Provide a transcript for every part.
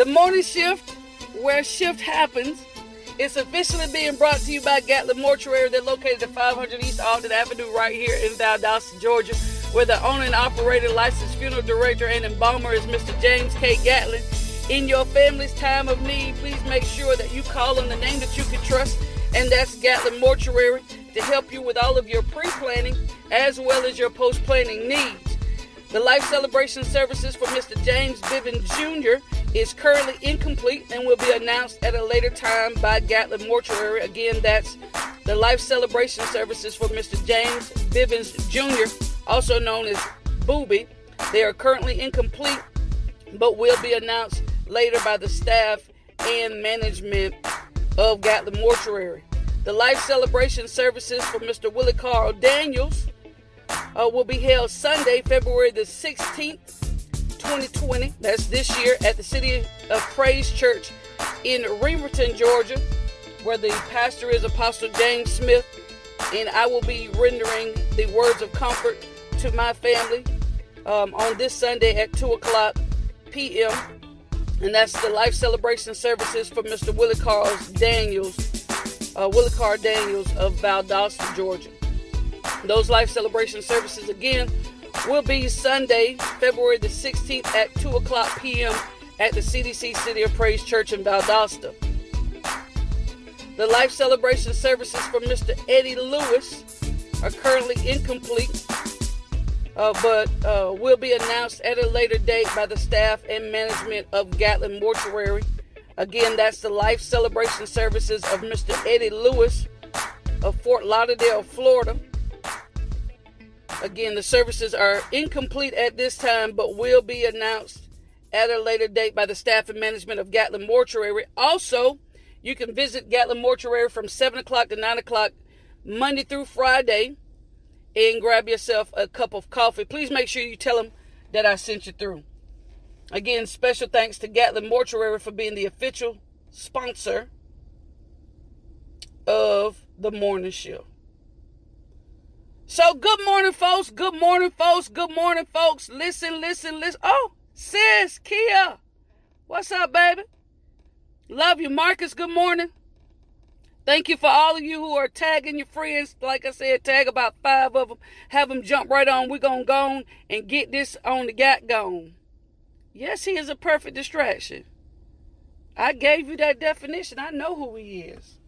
The morning shift, where shift happens, is officially being brought to you by Gatlin Mortuary. They're located at 500 East Alden Avenue, right here in Valdosta, Georgia, where the owner and operator, licensed funeral director, and embalmer is Mr. James K. Gatlin. In your family's time of need, please make sure that you call on the name that you can trust, and that's Gatlin Mortuary, to help you with all of your pre planning as well as your post planning needs. The life celebration services for Mr. James Bivens Jr. is currently incomplete and will be announced at a later time by Gatlin Mortuary. Again, that's the life celebration services for Mr. James Bivens Jr., also known as Booby. They are currently incomplete, but will be announced later by the staff and management of Gatlin Mortuary. The life celebration services for Mr. Willie Carl Daniels uh, will be held Sunday, February the 16th, 2020. That's this year at the City of Praise Church in Remerton, Georgia, where the pastor is Apostle James Smith. And I will be rendering the words of comfort to my family um, on this Sunday at 2 o'clock p.m. And that's the life celebration services for Mr. Willie Carl Daniels, uh, Willie Carl Daniels of Valdosta, Georgia. Those life celebration services again will be Sunday, February the 16th at 2 o'clock p.m. at the CDC City of Praise Church in Valdosta. The life celebration services for Mr. Eddie Lewis are currently incomplete, uh, but uh, will be announced at a later date by the staff and management of Gatlin Mortuary. Again, that's the life celebration services of Mr. Eddie Lewis of Fort Lauderdale, Florida. Again, the services are incomplete at this time, but will be announced at a later date by the staff and management of Gatlin Mortuary. Also, you can visit Gatlin Mortuary from 7 o'clock to 9 o'clock Monday through Friday and grab yourself a cup of coffee. Please make sure you tell them that I sent you through. Again, special thanks to Gatlin Mortuary for being the official sponsor of the morning show. So, good morning, folks. Good morning, folks. Good morning, folks. Listen, listen, listen. Oh, sis, Kia. What's up, baby? Love you, Marcus. Good morning. Thank you for all of you who are tagging your friends. Like I said, tag about five of them. Have them jump right on. We're going to go on and get this on the got gone. Yes, he is a perfect distraction. I gave you that definition. I know who he is.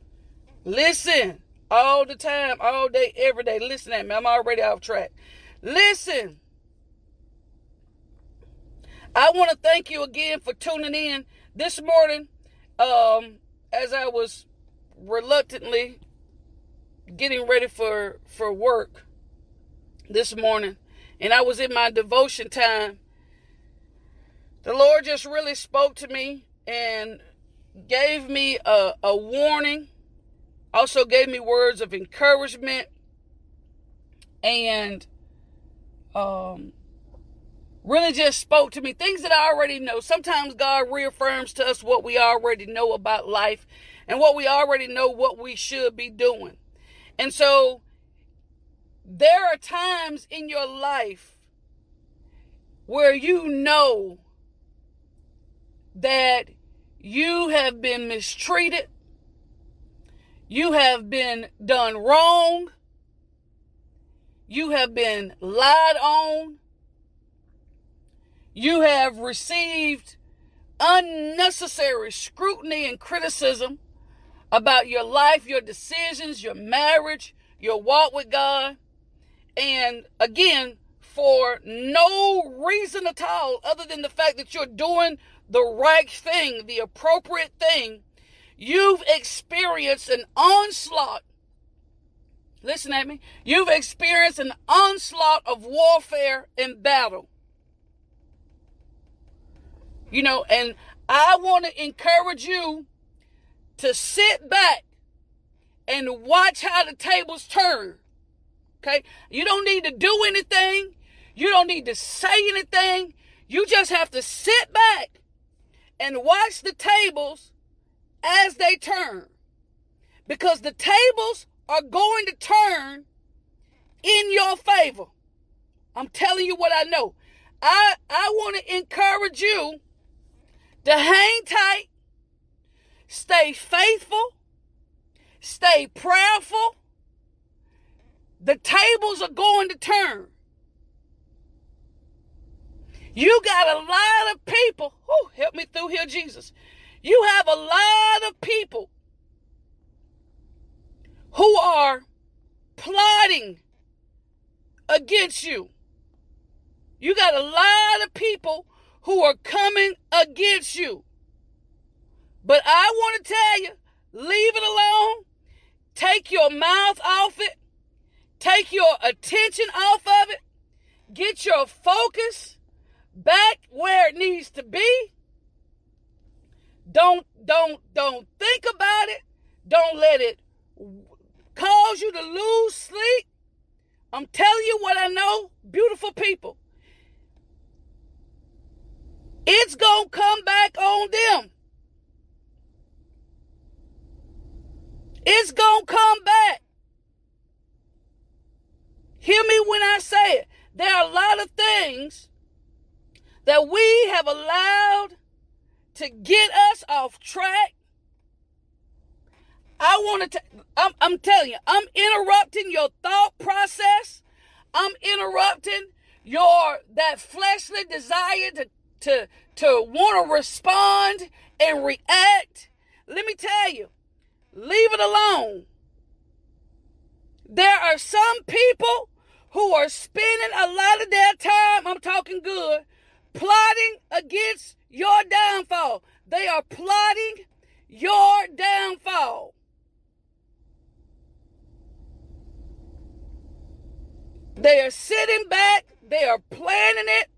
Listen all the time, all day, every day. Listen at me. I'm already off track. Listen. I want to thank you again for tuning in this morning. Um, as I was reluctantly getting ready for for work this morning, and I was in my devotion time, the Lord just really spoke to me and gave me a, a warning also gave me words of encouragement and um, really just spoke to me things that I already know. Sometimes God reaffirms to us what we already know about life and what we already know what we should be doing. And so there are times in your life where you know that you have been mistreated you have been done wrong. You have been lied on. You have received unnecessary scrutiny and criticism about your life, your decisions, your marriage, your walk with God. And again, for no reason at all other than the fact that you're doing the right thing, the appropriate thing You've experienced an onslaught. Listen at me. You've experienced an onslaught of warfare and battle. You know, and I want to encourage you to sit back and watch how the tables turn. Okay? You don't need to do anything. You don't need to say anything. You just have to sit back and watch the tables as they turn. Because the tables are going to turn in your favor. I'm telling you what I know. I, I want to encourage you to hang tight, stay faithful, stay prayerful. The tables are going to turn. You got a lot of people. Who help me through here, Jesus. You have a lot of people who are plotting against you. You got a lot of people who are coming against you. But I want to tell you, leave it alone. Take your mouth off it. Take your attention off of it. Get your focus back where it needs to be. Don't don't don't think about it. Don't let it cause you to lose sleep. I'm telling you what I know, beautiful people. It's going to come back on them. It's going to come back. Hear me when I say it. There are a lot of things that we have allowed to get us off track. I want to, I'm, I'm telling you, I'm interrupting your thought process. I'm interrupting your, that fleshly desire to, to, to want to respond and react. Let me tell you, leave it alone. There are some people who are spending a lot of their time, I'm talking good, plotting against your downfall. They are plotting your downfall. They are sitting back, they are planning it.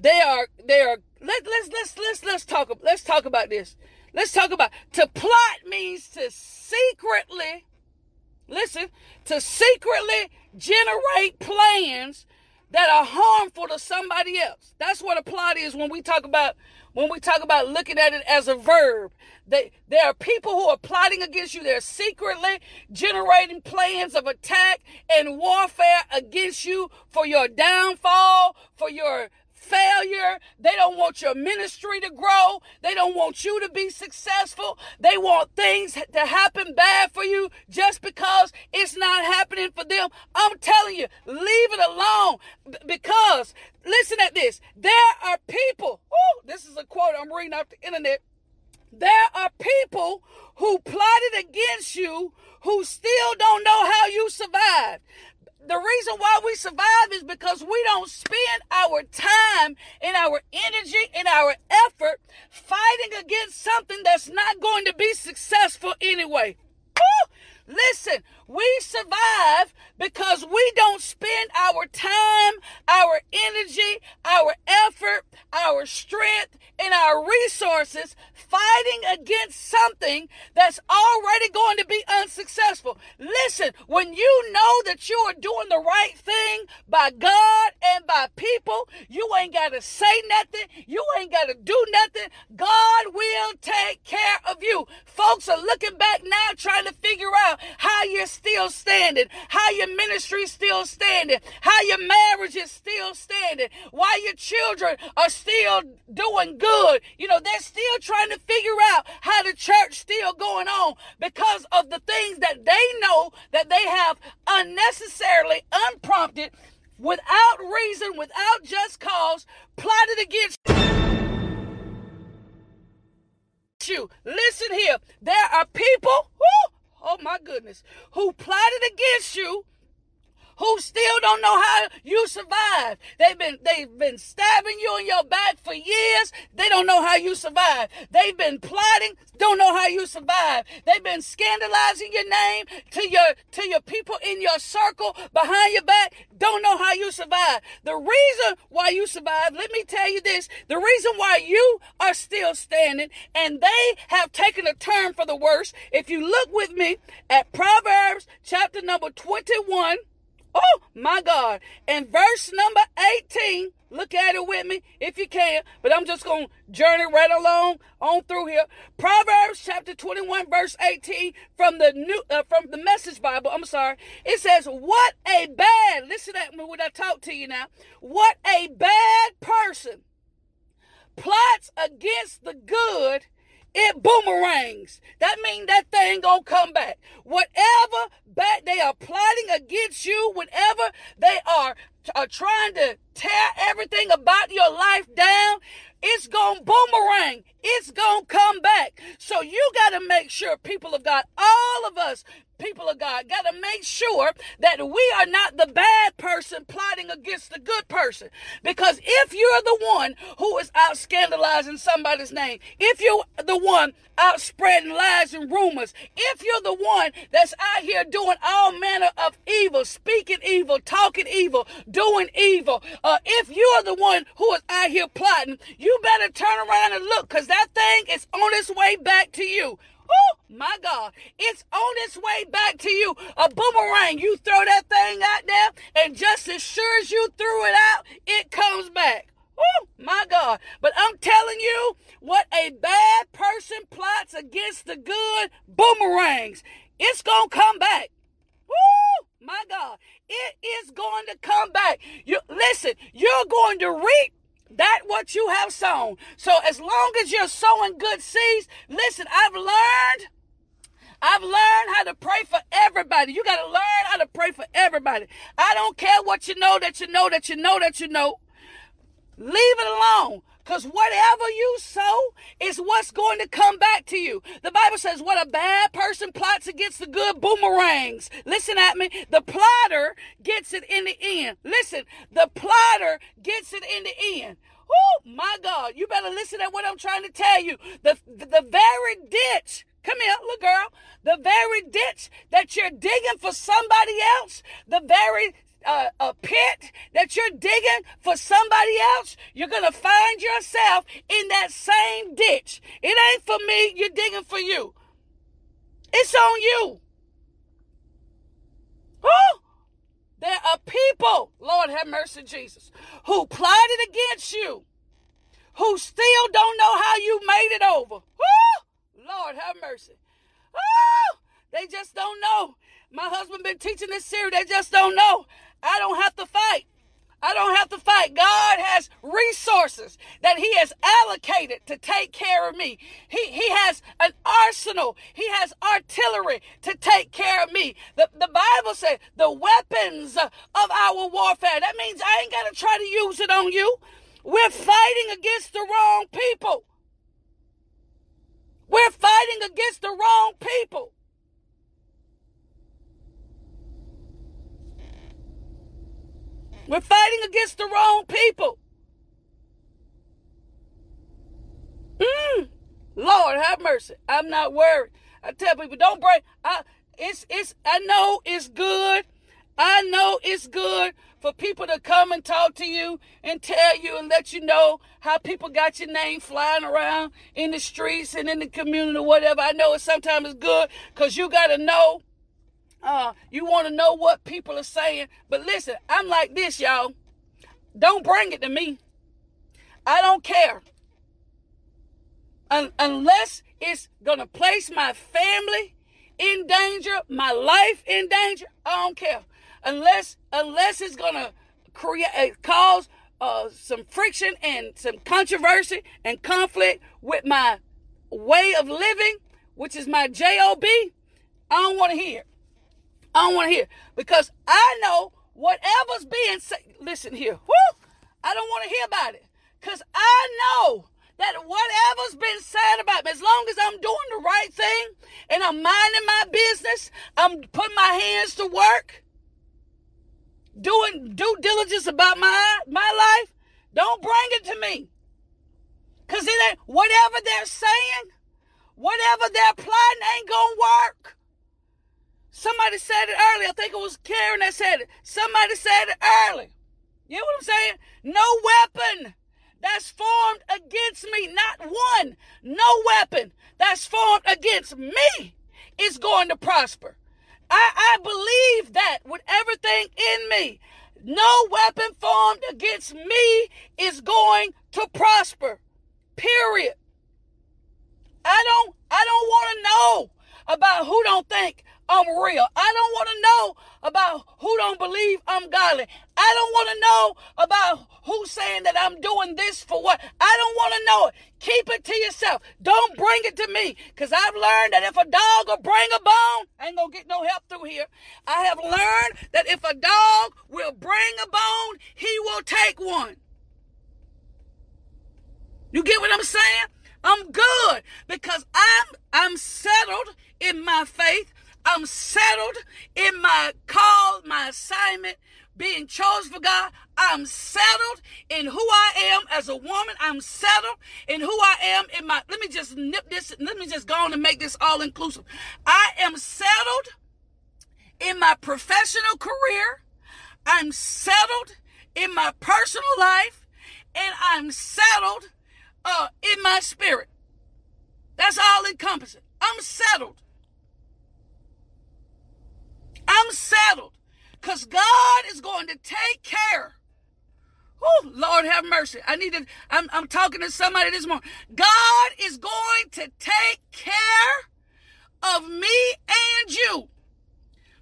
They are they are let, let's let's let's let's talk let's talk about this. Let's talk about to plot means to secretly listen, to secretly generate plans that are harmful to somebody else. That's what a plot is when we talk about when we talk about looking at it as a verb. They, there are people who are plotting against you. They're secretly generating plans of attack and warfare against you for your downfall, for your failure. They don't want your ministry to grow. They don't want you to be successful. They want things to happen bad for you just because happening for them. I'm telling you, leave it alone because listen at this. There are people, whoo, this is a quote I'm reading off the internet. There are people who plotted against you who still don't know how you survived the reason why we survive is because we don't spend our time and our energy and our effort fighting against something that's not going to be successful anyway. Woo! Listen, we survive because we don't spend our time, our energy, our effort, our strength, and our resources fighting against something that's already going to be unsuccessful. Listen, when you know that you are doing the right thing by God and by people, you ain't got to say nothing. You ain't got to do nothing. God will take care of you. Folks are looking back now trying to figure out how you're still standing, how your ministry is still standing, how your marriage is still standing, why your children are still doing good. You know, they're still trying to figure out how the church still going on because of the things that they know that they have unnecessarily unprompted without reason, without just cause, plotted against you. Listen here. There are people, whoo, oh my goodness, who plotted against you who still don't know how you survive. They've been they've been stabbing you in your back for years. They don't know how you survive. They've been plotting, don't know how you survive. They've been scandalizing your name to your to your people in your circle behind your back. Don't know how you survive. The reason why you survive, let me tell you this, the reason why you are still standing and they have taken a turn for the worse. If you look with me at Proverbs chapter number 21 Oh my God. And verse number 18, look at it with me if you can, but I'm just going to journey right along on through here. Proverbs chapter 21 verse 18 from the new uh, from the message Bible. I'm sorry. It says, "What a bad, listen at me when I talk to you now. What a bad person plots against the good, it boomerangs. That means that thing gonna come back. Whatever bad they are plotting against you, whenever they are, are uh, trying to tear everything about your life down, it's gonna boomerang. It's gonna come back. So you gotta make sure, people of God, all of us, people of God, got to make sure that we are not the bad person plotting against the good person. Because if you're the one who is out scandalizing somebody's name, if you're the one out spreading lies and rumors, if you're the one that's out here doing all manner of evil, speaking evil, talking evil, doing evil, uh, if you're the one who is out here plotting, you better turn around and look because that thing is on its way back to you. Oh, my God. It's on its way back to you. A boomerang. You throw that thing out there, and just as sure as you threw it out, it comes back. Oh, my God. But I'm telling you, what a bad person plots against the good boomerangs. It's going to come back. Woo! My God. It is going to come back. You listen, you're going to reap that what you have sown. So as long as you're sowing good seeds, listen, I've learned I've learned how to pray for everybody. You got to learn how to pray for everybody. I don't care what you know that you know that you know that you know. Leave it alone. Because whatever you sow is what's going to come back to you. The Bible says, what a bad person plots against the good boomerangs. Listen at me. The plotter gets it in the end. Listen, the plotter gets it in the end. Oh my God. You better listen at what I'm trying to tell you. The, the, the very ditch Come here, little girl. The very ditch that you're digging for somebody else, the very uh, a pit that you're digging for somebody else, you're going to find yourself in that same ditch. It ain't for me, you're digging for you. It's on you. Oh, there are people, Lord have mercy, Jesus, who plotted against you, who still don't know how you made it over. Oh, Lord have mercy. Oh, they just don't know. My husband been teaching this series. They just don't know. I don't have to fight. I don't have to fight. God has resources that He has allocated to take care of me. He, he has an arsenal. He has artillery to take care of me. The, the Bible says the weapons of our warfare. That means I ain't got to try to use it on you. We're fighting against the wrong people. We're fighting against the wrong people. We're fighting against the wrong people. Mm. Lord have mercy. I'm not worried. I tell people, don't break. I, it's, it's, I know it's good. I know it's good for people to come and talk to you and tell you and let you know how people got your name flying around in the streets and in the community or whatever. I know it sometimes is good because you got to know uh, you want to know what people are saying. But listen, I'm like this, y'all. Don't bring it to me. I don't care. Un- unless it's going to place my family in danger, my life in danger, I don't care. Unless unless it's going to create uh, cause uh, some friction and some controversy and conflict with my way of living, which is my job, I don't want to hear. I don't want to hear because I know whatever's being said. Listen here. Whoo! I don't want to hear about it because I know that whatever's been said about me, as long as I'm doing the right thing and I'm minding my business, I'm putting my hands to work, doing due diligence about my my life. Don't bring it to me. Cause it ain't whatever they're saying, whatever they're plotting ain't gonna work. Somebody said it early. I think it was Karen that said it. Somebody said it early. You know what I'm saying? No weapon that's formed against me, not one, no weapon that's formed against me is going to prosper. I, I believe that with everything in me. No weapon formed against me is going to prosper. Period. I don't I don't want to know about who don't think I'm real. I don't want to know about who don't believe I'm godly. I don't want to know about who's saying that I'm doing this for what. I don't want to know it. Keep it to yourself. Don't bring it to me. Because I've learned that if a dog will bring a bone, I ain't going to get no help through here. I have learned that if a dog will bring a bone, he will take one. You get what I'm saying? I'm good because I'm I'm settled in my faith. I'm settled in my call, my assignment, being chosen for God. I'm settled in who I am as a woman. I'm settled in who I am in my. Let me just nip this. Let me just go on and make this all inclusive. I am settled in my professional career. I'm settled in my personal life, and I'm settled uh, in my spirit. That's all encompassing. I'm settled. I'm settled because God is going to take care. Oh, Lord have mercy. I need to, I'm, I'm talking to somebody this morning. God is going to take care of me and you.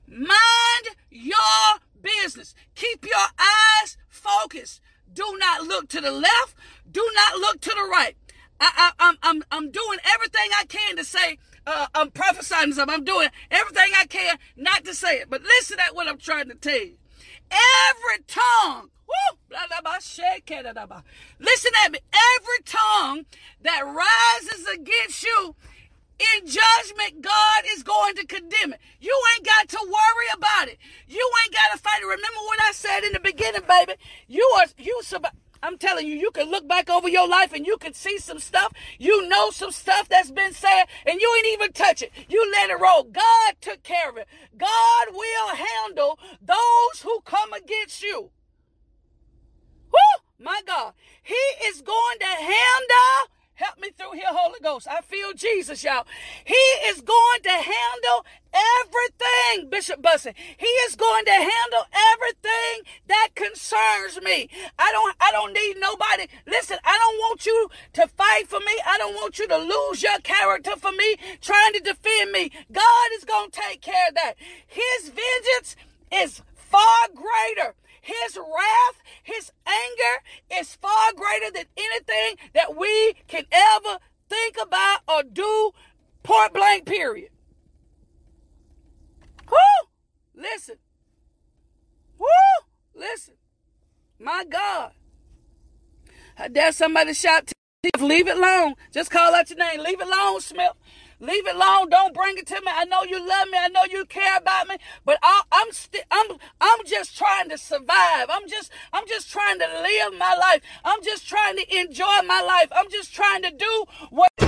Mind your business. Keep your eyes focused. Do not look to the left. Do not look to the right. I, I'm, I'm, I'm doing everything I can to say, uh, I'm prophesying something. I'm doing everything I can not to say it. But listen at what I'm trying to tell you. Every tongue, woo, listen at me. Every tongue that rises against you in judgment, God is going to condemn it. You ain't got to worry about it. You ain't got to fight it. Remember what I said in the beginning, baby. You are you survive. I'm telling you, you can look back over your life and you can see some stuff. You know some stuff that's been said and you ain't even touch it. You let it roll. God took care of it. God will handle those who come against you. Whoo! My God. He is going to handle Help me through here, Holy Ghost. I feel Jesus, y'all. He is going to handle everything, Bishop Bussin. He is going to handle everything that concerns me. I don't I don't need nobody. Listen, I don't want you to fight for me. I don't want you to lose your character for me, trying to defend me. God is going to take care of that. His vengeance is far greater his wrath, his anger is far greater than anything that we can ever think about or do, point blank, period. Whoo! Listen. Whoo! Listen. My God. I dare somebody shout, to leave it alone. Just call out your name. Leave it alone, Smith. Leave it alone. Don't bring it to me. I know you love me. I know you care about me. But I, am still. I'm. I'm just trying to survive. I'm just. I'm just trying to live my life. I'm just trying to enjoy my life. I'm just trying to do what.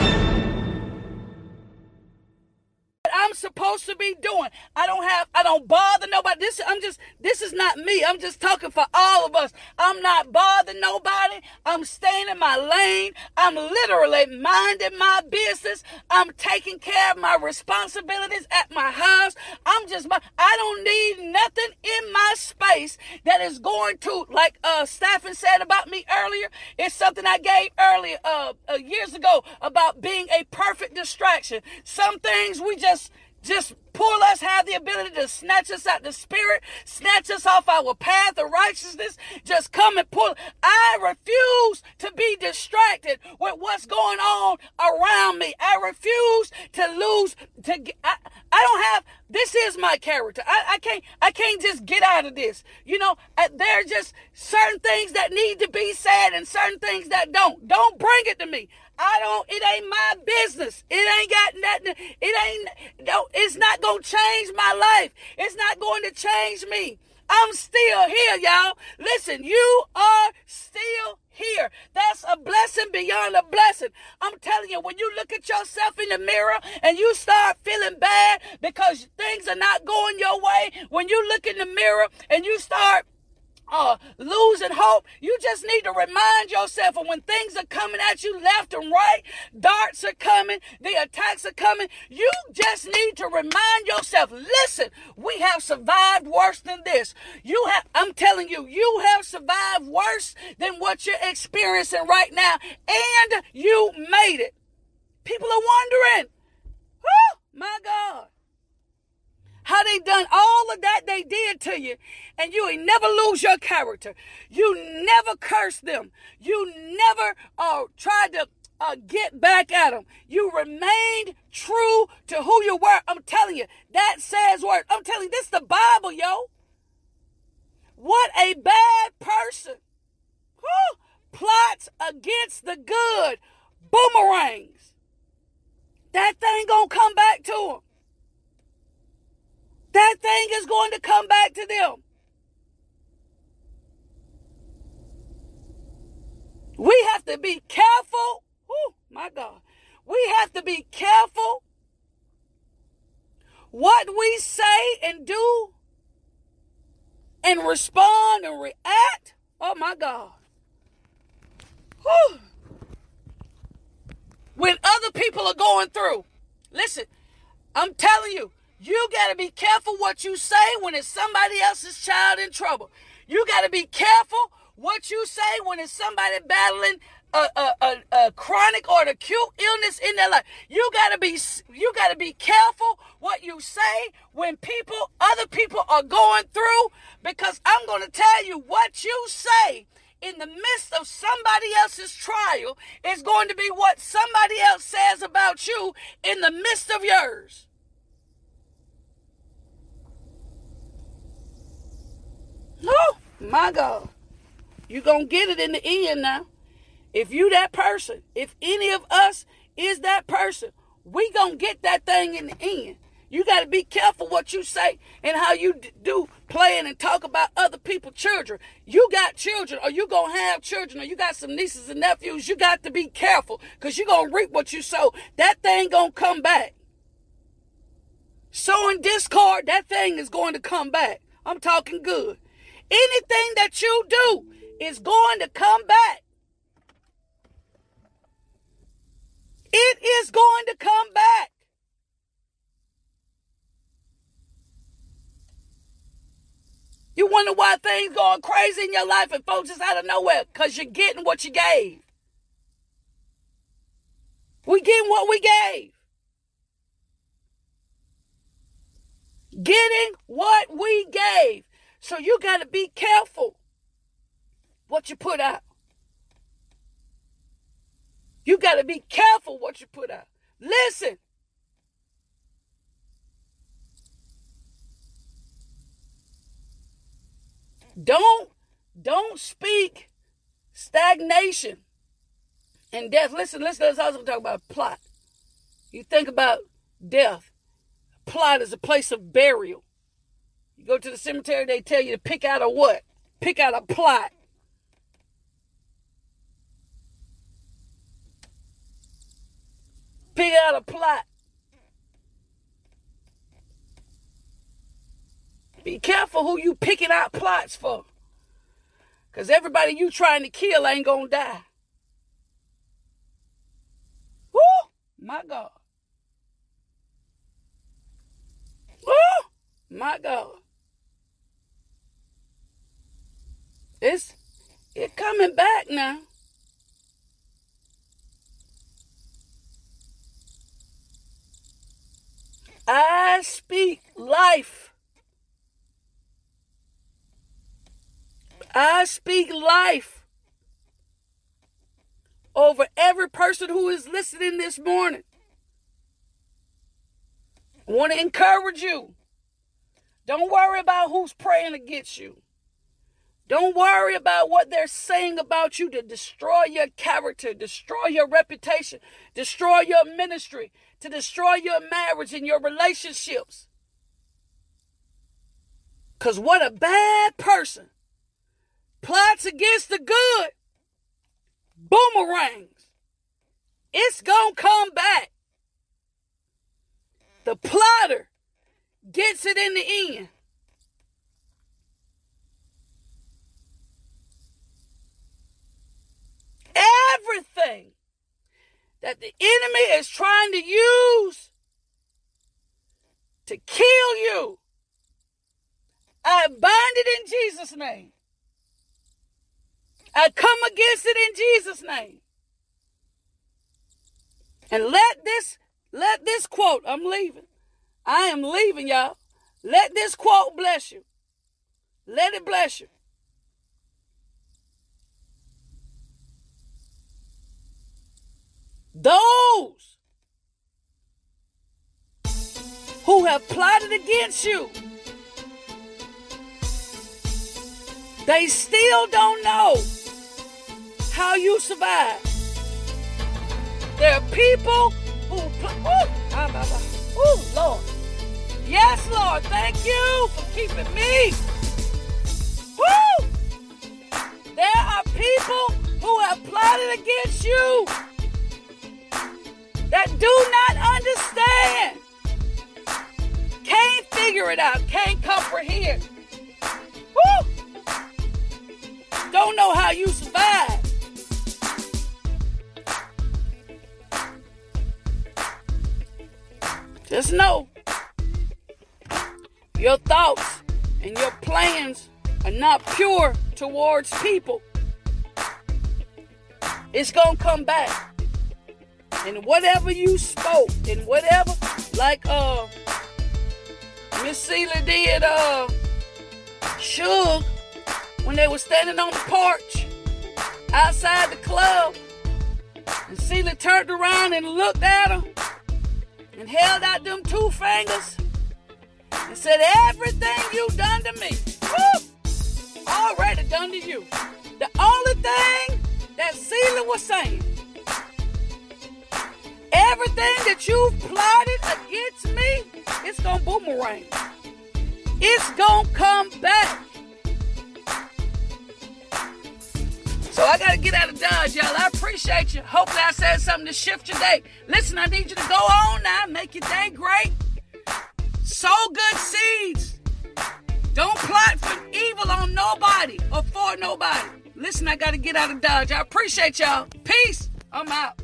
I'm supposed to be doing. I don't have, I don't bother nobody. This, I'm just, this is not me. I'm just talking for all of us. I'm not bothering nobody. I'm staying in my lane. I'm literally minding my business. I'm taking care of my responsibilities at my house. I'm just, I don't need nothing in my space that is going to, like uh Staffin said about me earlier. It's something I gave earlier, uh, uh years ago about being a perfect distraction. Some things we just just pull us, have the ability to snatch us out the spirit, snatch us off our path of righteousness. Just come and pull. I refuse to be distracted with what's going on around me. I refuse to lose, to, I, I don't have, this is my character. I, I can't, I can't just get out of this. You know, uh, there are just certain things that need to be said and certain things that don't. Don't bring it to me. I don't, it ain't my business. It ain't got nothing, it ain't, no, it's not going to change my life. It's not going to change me. I'm still here, y'all. Listen, you are still here. That's a blessing beyond a blessing. I'm telling you, when you look at yourself in the mirror and you start feeling bad because things are not going your way, when you look in the mirror and you start uh, losing hope. You just need to remind yourself of when things are coming at you left and right, darts are coming, the attacks are coming. You just need to remind yourself, listen, we have survived worse than this. You have, I'm telling you, you have survived worse than what you're experiencing right now, and you made it. People are wondering, oh, my God. How they done all of that they did to you, and you ain't never lose your character. You never curse them. You never uh, tried to uh, get back at them. You remained true to who you were. I'm telling you, that says word. I'm telling you, this is the Bible, yo. What a bad person. Whew, plots against the good. Boomerangs. That thing gonna come back to them. Thing is going to come back to them. We have to be careful. Oh my God. We have to be careful what we say and do and respond and react. Oh my God. Whew. When other people are going through, listen, I'm telling you, you got to be careful what you say when it's somebody else's child in trouble. You got to be careful what you say when it's somebody battling a, a, a, a, chronic or an acute illness in their life. You gotta be you gotta be careful what you say when people other people are going through because I'm gonna tell you what you say in the midst of somebody else's trial is going to be what somebody else says about you in the midst of yours. Oh, my God. You're going to get it in the end now. If you that person, if any of us is that person, we going to get that thing in the end. You got to be careful what you say and how you do playing and talk about other people's children. You got children or you to have children or you got some nieces and nephews. You got to be careful because you're going to reap what you sow. That thing to come back. Sowing discord, that thing is going to come back. I'm talking good. Anything that you do is going to come back. It is going to come back. You wonder why things going crazy in your life and folks just out of nowhere because you're getting what you gave. We getting what we gave. Getting what we gave. So you got to be careful what you put out. You got to be careful what you put out. Listen. Don't don't speak stagnation and death. Listen, listen, let's also talk about plot. You think about death. Plot is a place of burial. Go to the cemetery, they tell you to pick out a what? Pick out a plot. Pick out a plot. Be careful who you picking out plots for. Because everybody you trying to kill ain't going to die. Woo! My God. Woo! My God. It's it coming back now. I speak life. I speak life over every person who is listening this morning. I want to encourage you. Don't worry about who's praying against you. Don't worry about what they're saying about you to destroy your character, destroy your reputation, destroy your ministry, to destroy your marriage and your relationships. Because what a bad person plots against the good, boomerangs. It's going to come back. The plotter gets it in the end. Everything that the enemy is trying to use to kill you, I bind it in Jesus' name. I come against it in Jesus' name. And let this, let this quote, I'm leaving. I am leaving, y'all. Let this quote bless you. Let it bless you. Those who have plotted against you, they still don't know how you survive. There are people who, oh, Lord. Yes, Lord, thank you for keeping me. Woo! There are people who have plotted against you that do not understand, can't figure it out, can't comprehend. Woo! Don't know how you survive. Just know your thoughts and your plans are not pure towards people. It's going to come back. And whatever you spoke, and whatever, like uh, Miss Celia did, uh, Shug, when they were standing on the porch outside the club, and Celia turned around and looked at her and held out them two fingers and said, Everything you done to me, woo, already done to you. The only thing that Celia was saying Everything that you've plotted against me, it's gonna boomerang. It's gonna come back. So I gotta get out of Dodge, y'all. I appreciate you. Hopefully I said something to shift your day. Listen, I need you to go on now, make your day great. Sow good seeds. Don't plot for evil on nobody or for nobody. Listen, I gotta get out of Dodge. I appreciate y'all. Peace. I'm out.